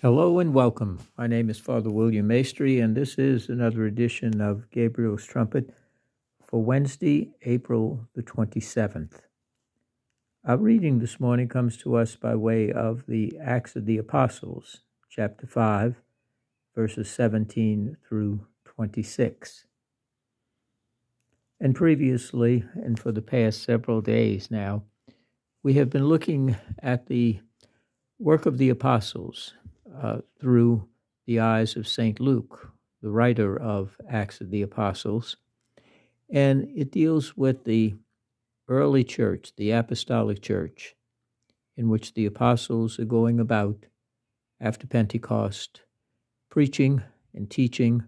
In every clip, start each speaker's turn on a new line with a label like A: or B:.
A: Hello and welcome. My name is Father William Maestri, and this is another edition of Gabriel's Trumpet for Wednesday, April the 27th. Our reading this morning comes to us by way of the Acts of the Apostles, chapter 5, verses 17 through 26. And previously, and for the past several days now, we have been looking at the work of the apostles uh, through the eyes of St. Luke, the writer of Acts of the Apostles. And it deals with the early church, the apostolic church, in which the apostles are going about after Pentecost, preaching and teaching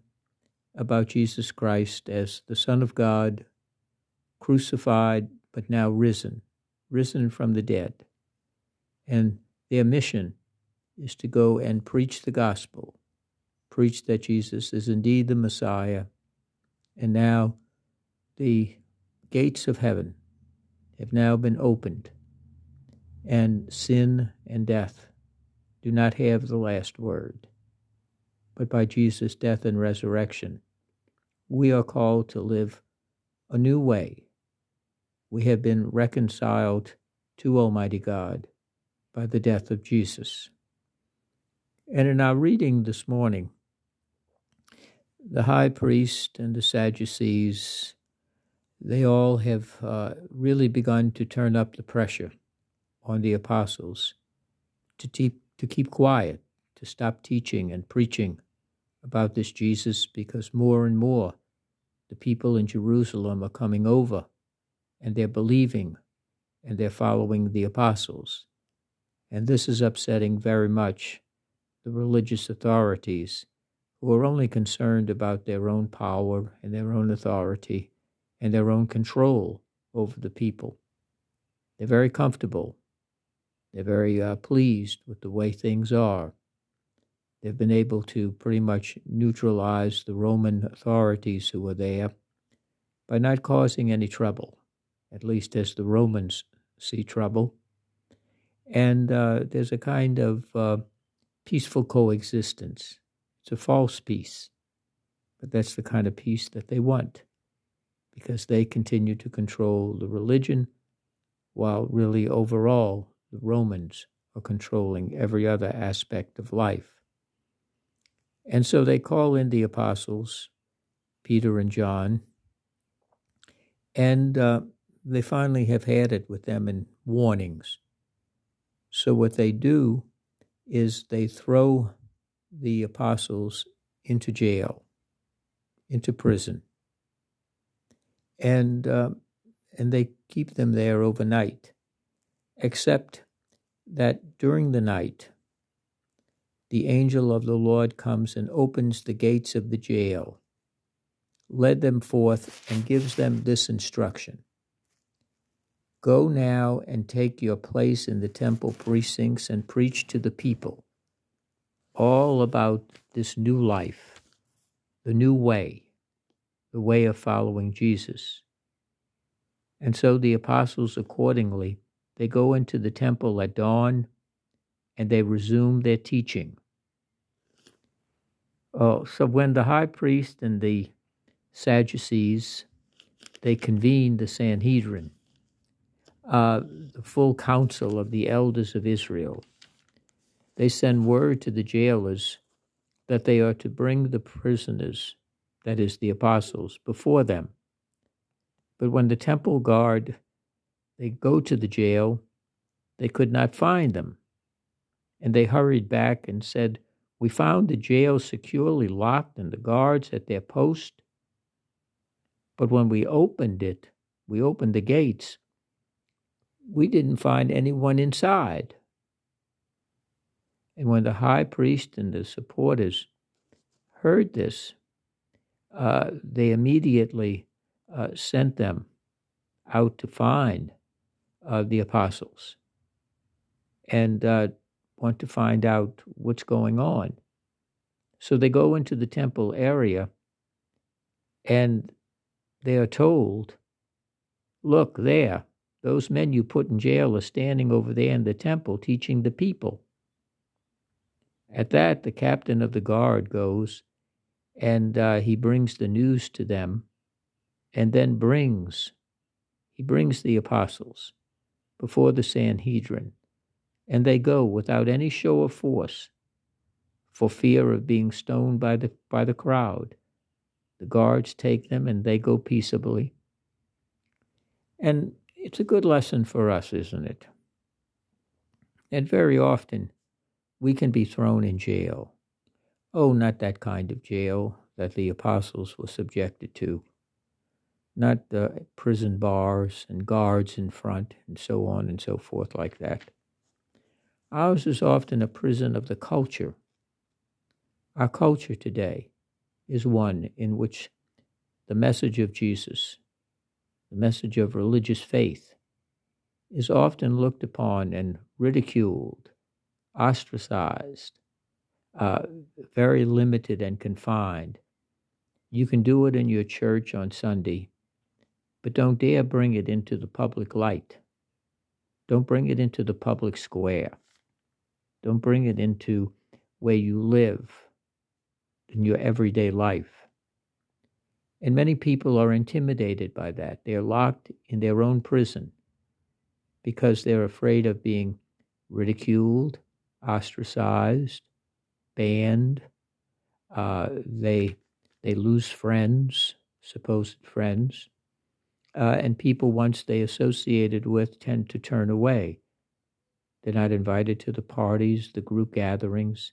A: about Jesus Christ as the Son of God, crucified but now risen, risen from the dead. And their mission is to go and preach the gospel, preach that Jesus is indeed the Messiah. And now the gates of heaven have now been opened, and sin and death do not have the last word. But by Jesus' death and resurrection, we are called to live a new way. We have been reconciled to Almighty God by the death of Jesus. And in our reading this morning, the high priest and the Sadducees, they all have uh, really begun to turn up the pressure on the apostles to keep, to keep quiet, to stop teaching and preaching about this Jesus, because more and more the people in Jerusalem are coming over and they're believing and they're following the apostles. And this is upsetting very much the religious authorities who are only concerned about their own power and their own authority and their own control over the people. They're very comfortable. They're very uh, pleased with the way things are. They've been able to pretty much neutralize the Roman authorities who were there by not causing any trouble, at least as the Romans see trouble. And uh, there's a kind of uh, peaceful coexistence. It's a false peace, but that's the kind of peace that they want because they continue to control the religion while really overall the Romans are controlling every other aspect of life. And so they call in the apostles, Peter and John, and uh, they finally have had it with them in warnings. So what they do is they throw the apostles into jail, into prison, and uh, and they keep them there overnight, except that during the night, the angel of the Lord comes and opens the gates of the jail, led them forth, and gives them this instruction Go now and take your place in the temple precincts and preach to the people all about this new life, the new way, the way of following Jesus. And so the apostles accordingly, they go into the temple at dawn and they resume their teaching. Oh, so when the high priest and the Sadducees, they convene the Sanhedrin, uh, the full council of the elders of Israel. They send word to the jailers that they are to bring the prisoners, that is, the apostles, before them. But when the temple guard they go to the jail, they could not find them. And they hurried back and said, We found the jail securely locked and the guards at their post. But when we opened it, we opened the gates, we didn't find anyone inside. And when the high priest and the supporters heard this, uh, they immediately uh, sent them out to find uh, the apostles and uh, want to find out what's going on. So they go into the temple area and they are told, look there, those men you put in jail are standing over there in the temple teaching the people. At that, the captain of the guard goes and uh, he brings the news to them and then brings, he brings the apostles before the Sanhedrin, and they go without any show of force for fear of being stoned by the, by the crowd. The guards take them and they go peaceably. And it's a good lesson for us, isn't it? And very often we can be thrown in jail. Oh, not that kind of jail that the apostles were subjected to, not the prison bars and guards in front and so on and so forth like that. Ours is often a prison of the culture. Our culture today is one in which the message of Jesus, the message of religious faith, is often looked upon and ridiculed, ostracized, uh, very limited and confined. You can do it in your church on Sunday, but don't dare bring it into the public light. Don't bring it into the public square. Don't bring it into where you live in your everyday life. And many people are intimidated by that. They're locked in their own prison because they're afraid of being ridiculed, ostracized, banned. Uh, they they lose friends, supposed friends, uh, and people once they associated with tend to turn away. They're not invited to the parties, the group gatherings.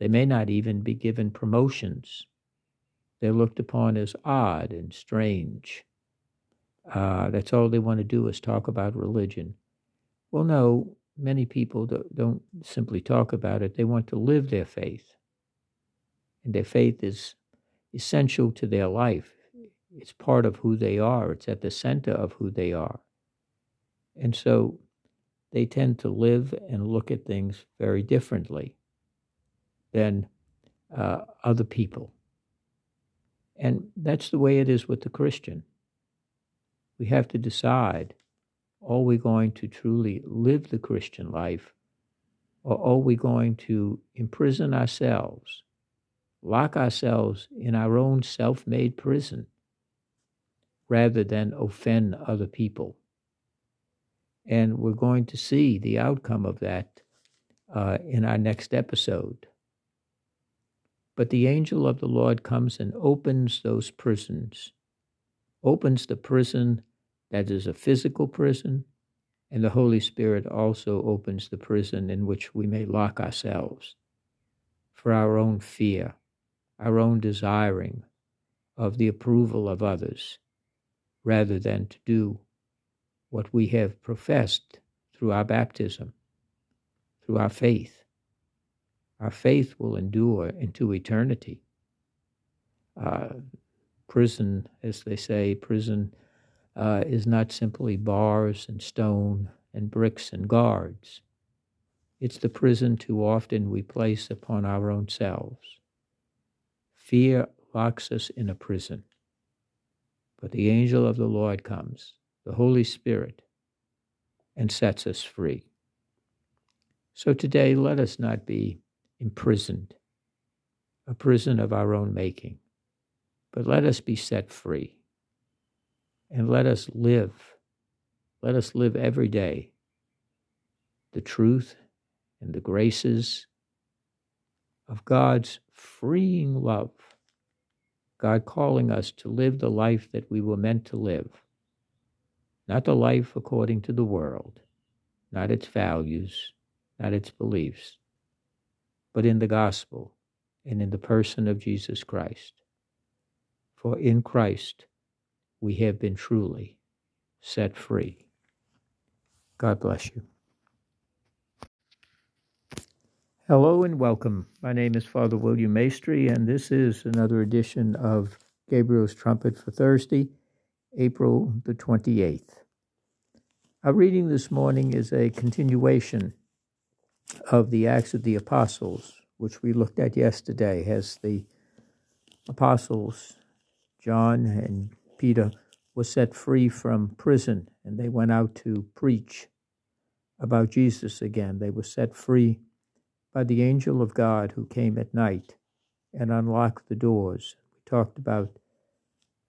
A: They may not even be given promotions. They're looked upon as odd and strange. Uh, that's all they want to do is talk about religion. Well, no, many people don't simply talk about it, they want to live their faith. And their faith is essential to their life. It's part of who they are, it's at the center of who they are. And so they tend to live and look at things very differently than uh, other people. And that's the way it is with the Christian. We have to decide are we going to truly live the Christian life, or are we going to imprison ourselves, lock ourselves in our own self made prison, rather than offend other people? And we're going to see the outcome of that uh, in our next episode. But the angel of the Lord comes and opens those prisons, opens the prison that is a physical prison, and the Holy Spirit also opens the prison in which we may lock ourselves for our own fear, our own desiring of the approval of others, rather than to do what we have professed through our baptism, through our faith. Our faith will endure into eternity. Uh, prison, as they say, prison uh, is not simply bars and stone and bricks and guards. It's the prison too often we place upon our own selves. Fear locks us in a prison. But the angel of the Lord comes, the Holy Spirit, and sets us free. So today, let us not be imprisoned, a prison of our own making, but let us be set free and let us live. Let us live every day the truth and the graces of God's freeing love. God calling us to live the life that we were meant to live, not the life according to the world, not its values, not its beliefs, but in the gospel and in the person of Jesus Christ. For in Christ, we have been truly set free. God bless you. Hello and welcome. My name is Father William Maestri, and this is another edition of Gabriel's Trumpet for Thursday, April the 28th. Our reading this morning is a continuation of the Acts of the Apostles, which we looked at yesterday, as the apostles John and Peter were set free from prison and they went out to preach about Jesus again. They were set free by the angel of God who came at night and unlocked the doors. We talked about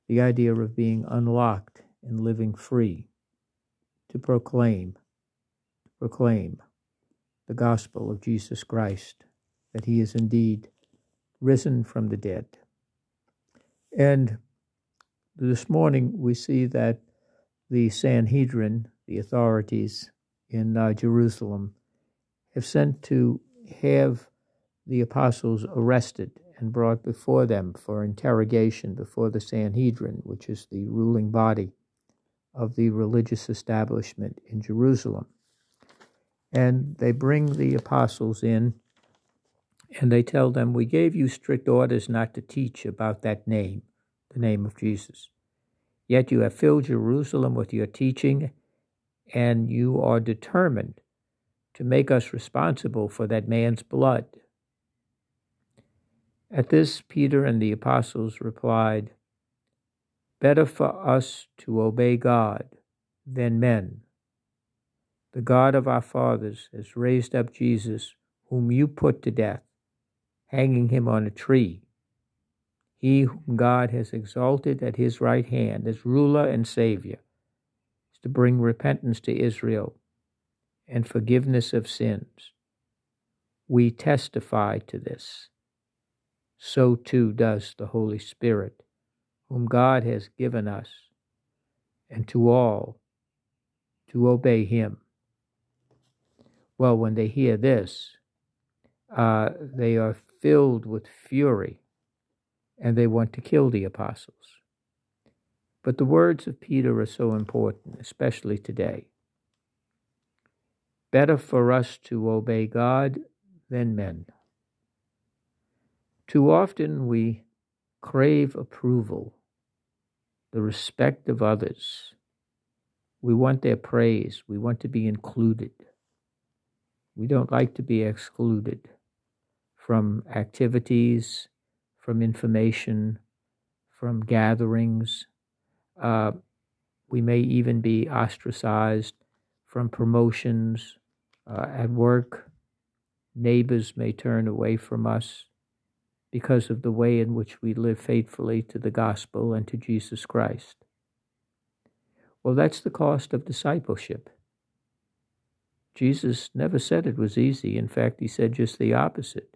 A: the idea of being unlocked and living free to proclaim, to proclaim the gospel of Jesus Christ, that he is indeed risen from the dead. And this morning we see that the Sanhedrin, the authorities in uh, Jerusalem, have sent to have the apostles arrested and brought before them for interrogation before the Sanhedrin, which is the ruling body of the religious establishment in Jerusalem. And they bring the apostles in and they tell them, We gave you strict orders not to teach about that name, the name of Jesus. Yet you have filled Jerusalem with your teaching, and you are determined to make us responsible for that man's blood. At this, Peter and the apostles replied, Better for us to obey God than men. The God of our fathers has raised up Jesus, whom you put to death, hanging him on a tree. He whom God has exalted at his right hand as ruler and Savior is to bring repentance to Israel and forgiveness of sins. We testify to this so too does the Holy Spirit, whom God has given us, and to all to obey Him. Well, when they hear this, uh, they are filled with fury and they want to kill the apostles. But the words of Peter are so important, especially today. Better for us to obey God than men. Too often we crave approval, the respect of others. We want their praise. We want to be included. We don't like to be excluded from activities, from information, from gatherings. Uh, we may even be ostracized from promotions uh, at work. Neighbors may turn away from us because of the way in which we live faithfully to the gospel and to Jesus Christ. Well, that's the cost of discipleship. Jesus never said it was easy. In fact, he said just the opposite.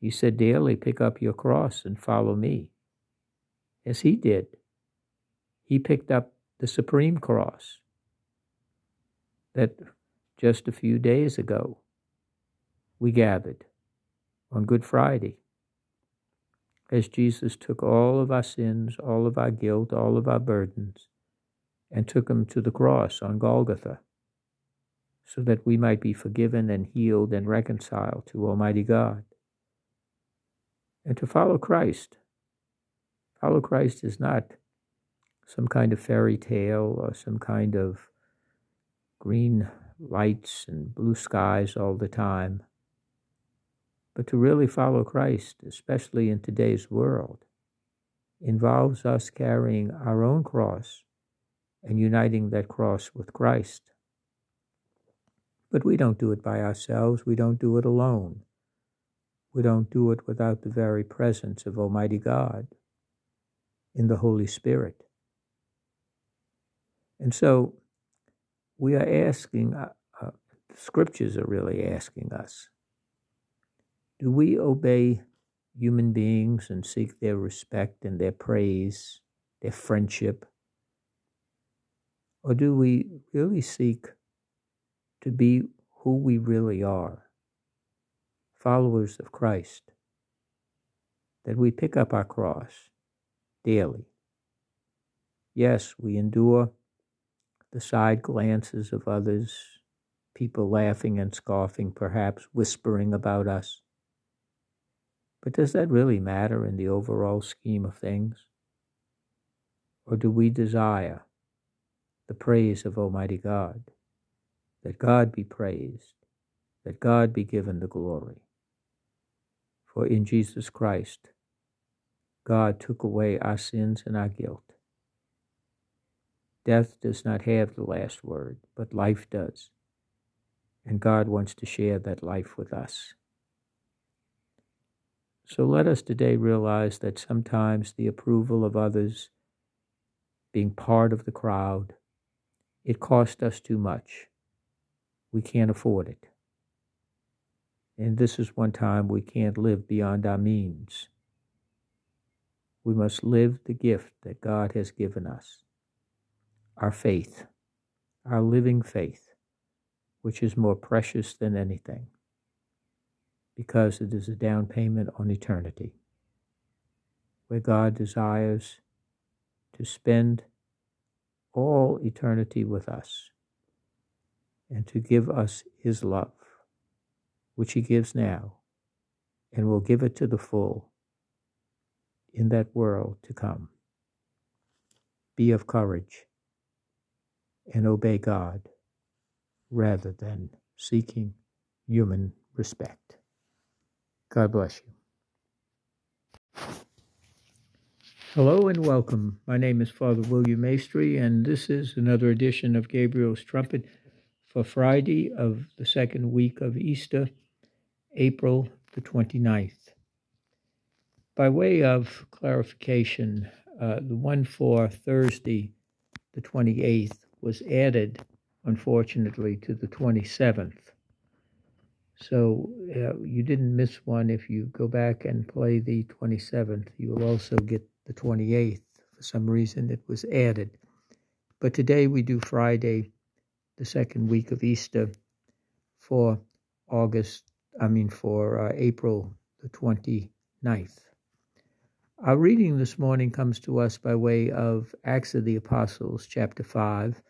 A: He said, Daily pick up your cross and follow me. As he did. He picked up the supreme cross that just a few days ago we gathered on Good Friday as Jesus took all of our sins, all of our guilt, all of our burdens, and took them to the cross on Golgotha, so that we might be forgiven and healed and reconciled to Almighty God. And to follow Christ. Follow Christ is not some kind of fairy tale or some kind of green lights and blue skies all the time. But to really follow Christ, especially in today's world, involves us carrying our own cross and uniting that cross with Christ. But we don't do it by ourselves, we don't do it alone. We don't do it without the very presence of Almighty God in the Holy Spirit. And so we are asking, uh, uh, the scriptures are really asking us do we obey human beings and seek their respect and their praise, their friendship? Or do we really seek to be who we really are, followers of Christ? That we pick up our cross daily. Yes, we endure the side glances of others, people laughing and scoffing, perhaps whispering about us. But does that really matter in the overall scheme of things? Or do we desire the praise of Almighty God? That God be praised, that God be given the glory. For in Jesus Christ, God took away our sins and our guilt. Death does not have the last word, but life does. and God wants to share that life with us. So let us today realize that sometimes the approval of others, being part of the crowd, it costs us too much. We can't afford it. And this is one time we can't live beyond our means. We must live the gift that God has given us our faith, our living faith, which is more precious than anything because it is a down payment on eternity, where God desires to spend all eternity with us and to give us His love, which He gives now, and will give it to the full in that world to come. Be of courage and obey God rather than seeking human respect. God bless you. Hello and welcome. My name is Father William Maestri, and this is another edition of Gabriel's Trumpet for Friday of the second week of Easter, April the 29th. By way of clarification, uh, the one for Thursday, the 28th, was added, unfortunately, to the 27th. So uh, you didn't miss one. If you go back and play the 27th, you will also get the 28th. For some reason, it was added. But today we do Friday, the second week of Easter, for August, I mean, for uh, April the 29th. Our reading this morning comes to us by way of Acts of the Apostles, chapter 5,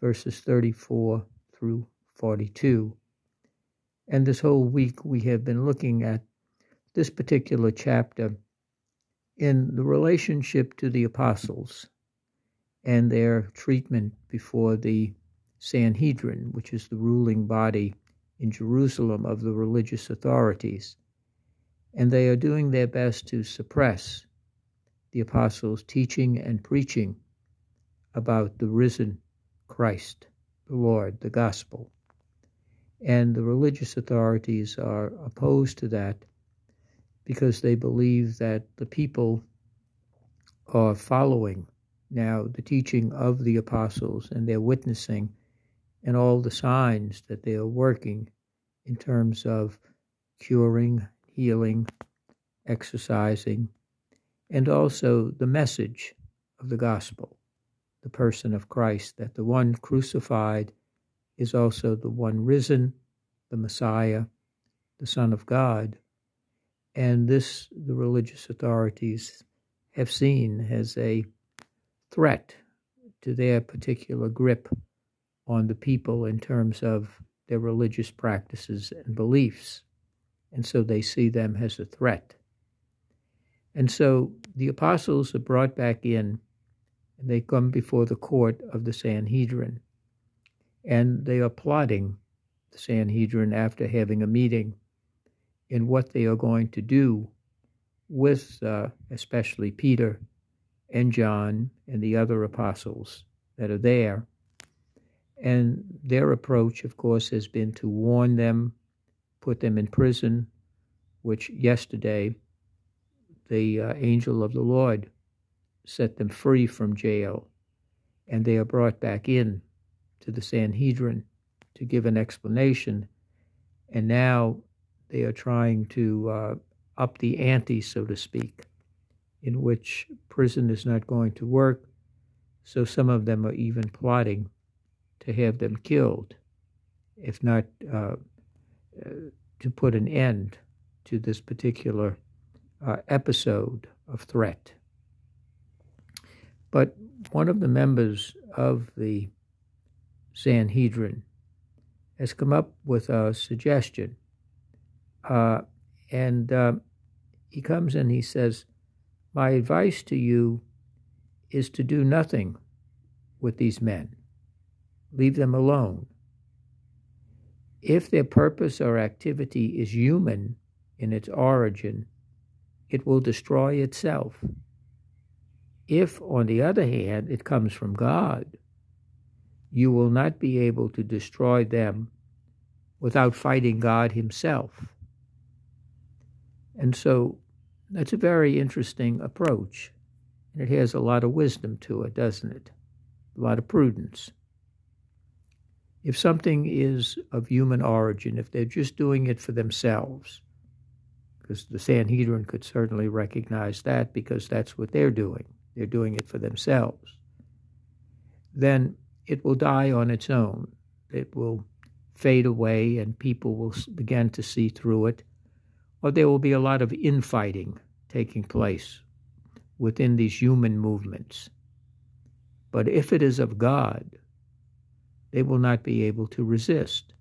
A: verses 34 through 42. And this whole week we have been looking at this particular chapter in the relationship to the apostles and their treatment before the Sanhedrin, which is the ruling body in Jerusalem of the religious authorities. And they are doing their best to suppress the apostles' teaching and preaching about the risen Christ, the Lord, the gospel. And the religious authorities are opposed to that because they believe that the people are following now the teaching of the apostles and they're witnessing and all the signs that they are working in terms of curing, healing, exercising, and also the message of the gospel, the person of Christ, that the one crucified is also the one risen, the Messiah, the Son of God. And this, the religious authorities have seen as a threat to their particular grip on the people in terms of their religious practices and beliefs. And so they see them as a threat. And so the apostles are brought back in and they come before the court of the Sanhedrin and they are plotting the Sanhedrin after having a meeting in what they are going to do with uh, especially Peter and John and the other apostles that are there. And their approach, of course, has been to warn them, put them in prison, which yesterday the uh, angel of the Lord set them free from jail, and they are brought back in to the Sanhedrin to give an explanation. And now they are trying to uh, up the ante, so to speak, in which prison is not going to work. So some of them are even plotting to have them killed, if not uh, uh, to put an end to this particular uh, episode of threat. But one of the members of the Sanhedrin has come up with a suggestion. Uh, and uh, he comes and he says, My advice to you is to do nothing with these men, leave them alone. If their purpose or activity is human in its origin, it will destroy itself. If, on the other hand, it comes from God, you will not be able to destroy them without fighting God Himself. And so that's a very interesting approach. And it has a lot of wisdom to it, doesn't it? A lot of prudence. If something is of human origin, if they're just doing it for themselves, because the Sanhedrin could certainly recognize that because that's what they're doing, they're doing it for themselves, then it will die on its own. It will fade away and people will begin to see through it, or there will be a lot of infighting taking place within these human movements. But if it is of God, they will not be able to resist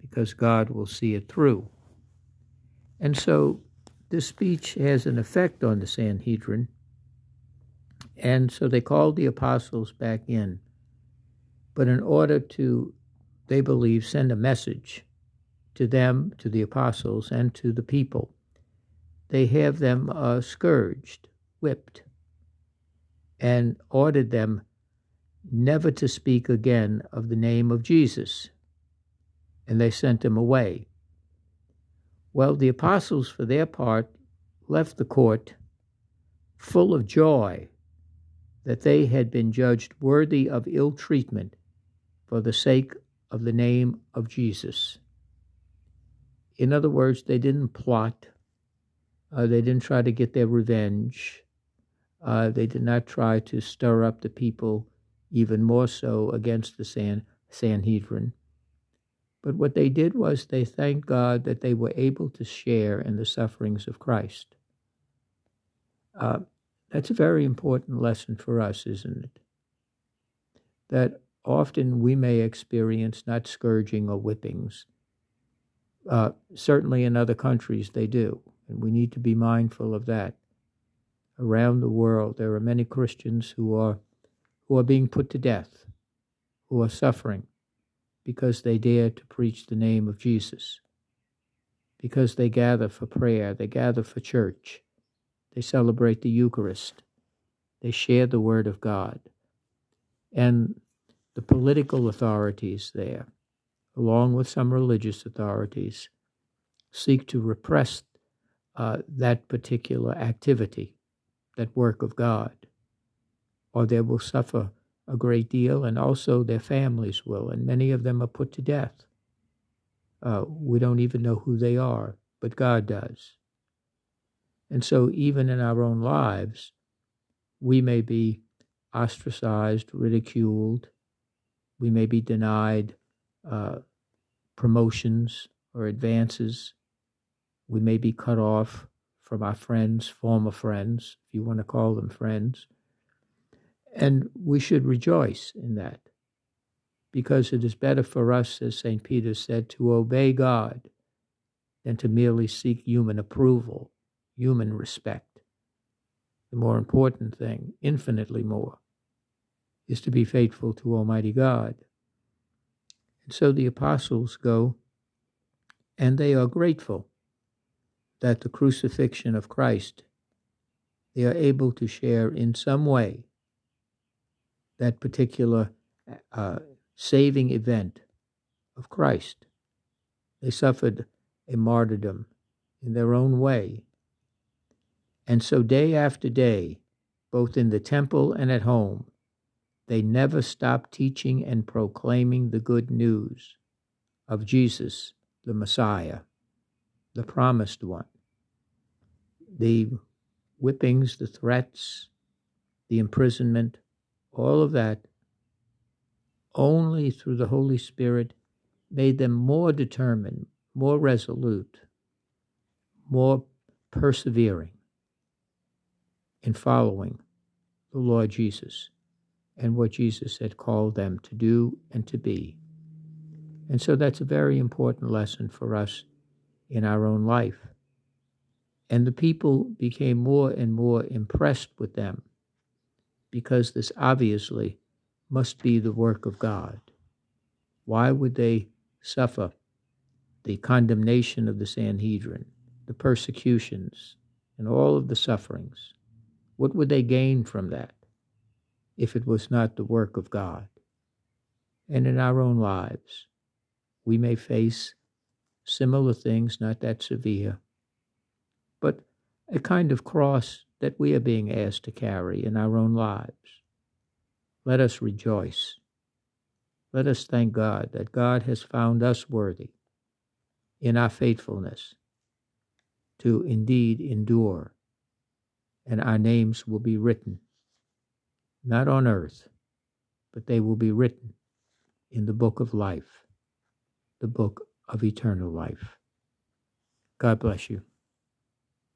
A: because God will see it through. And so this speech has an effect on the Sanhedrin. And so they called the apostles back in. But in order to, they believe, send a message to them, to the apostles, and to the people, they have them uh, scourged, whipped, and ordered them never to speak again of the name of Jesus. And they sent him away. Well, the apostles, for their part, left the court full of joy that they had been judged worthy of ill treatment for the sake of the name of Jesus. In other words, they didn't plot, uh, they didn't try to get their revenge, uh, they did not try to stir up the people even more so against the San, Sanhedrin. But what they did was they thanked God that they were able to share in the sufferings of Christ. Uh, that's a very important lesson for us, isn't it? That often we may experience not scourging or whippings. Uh, certainly in other countries they do, and we need to be mindful of that. Around the world, there are many Christians who are who are being put to death, who are suffering because they dare to preach the name of Jesus, because they gather for prayer, they gather for church, they celebrate the Eucharist, they share the Word of God. And the political authorities there, along with some religious authorities, seek to repress uh, that particular activity, that work of God or they will suffer a great deal, and also their families will, and many of them are put to death. Uh, we don't even know who they are, but God does. And so, even in our own lives, we may be ostracized, ridiculed, we may be denied uh, promotions or advances, we may be cut off from our friends, former friends, if you want to call them friends and we should rejoice in that because it is better for us, as St. Peter said, to obey God than to merely seek human approval, human respect. The more important thing, infinitely more, is to be faithful to Almighty God. And so the apostles go and they are grateful that the crucifixion of Christ, they are able to share in some way that particular uh, saving event of Christ. They suffered a martyrdom in their own way. And so, day after day, both in the temple and at home, they never stopped teaching and proclaiming the good news of Jesus, the Messiah, the promised one. The whippings, the threats, the imprisonment, all of that only through the Holy Spirit made them more determined, more resolute, more persevering in following the Lord Jesus and what Jesus had called them to do and to be. And so that's a very important lesson for us in our own life. And the people became more and more impressed with them because this obviously must be the work of God. Why would they suffer the condemnation of the Sanhedrin, the persecutions, and all of the sufferings? What would they gain from that if it was not the work of God? And in our own lives, we may face similar things, not that severe, but a kind of cross that we are being asked to carry in our own lives. Let us rejoice. Let us thank God that God has found us worthy in our faithfulness to indeed endure, and our names will be written, not on earth, but they will be written in the book of life, the book of eternal life. God bless you.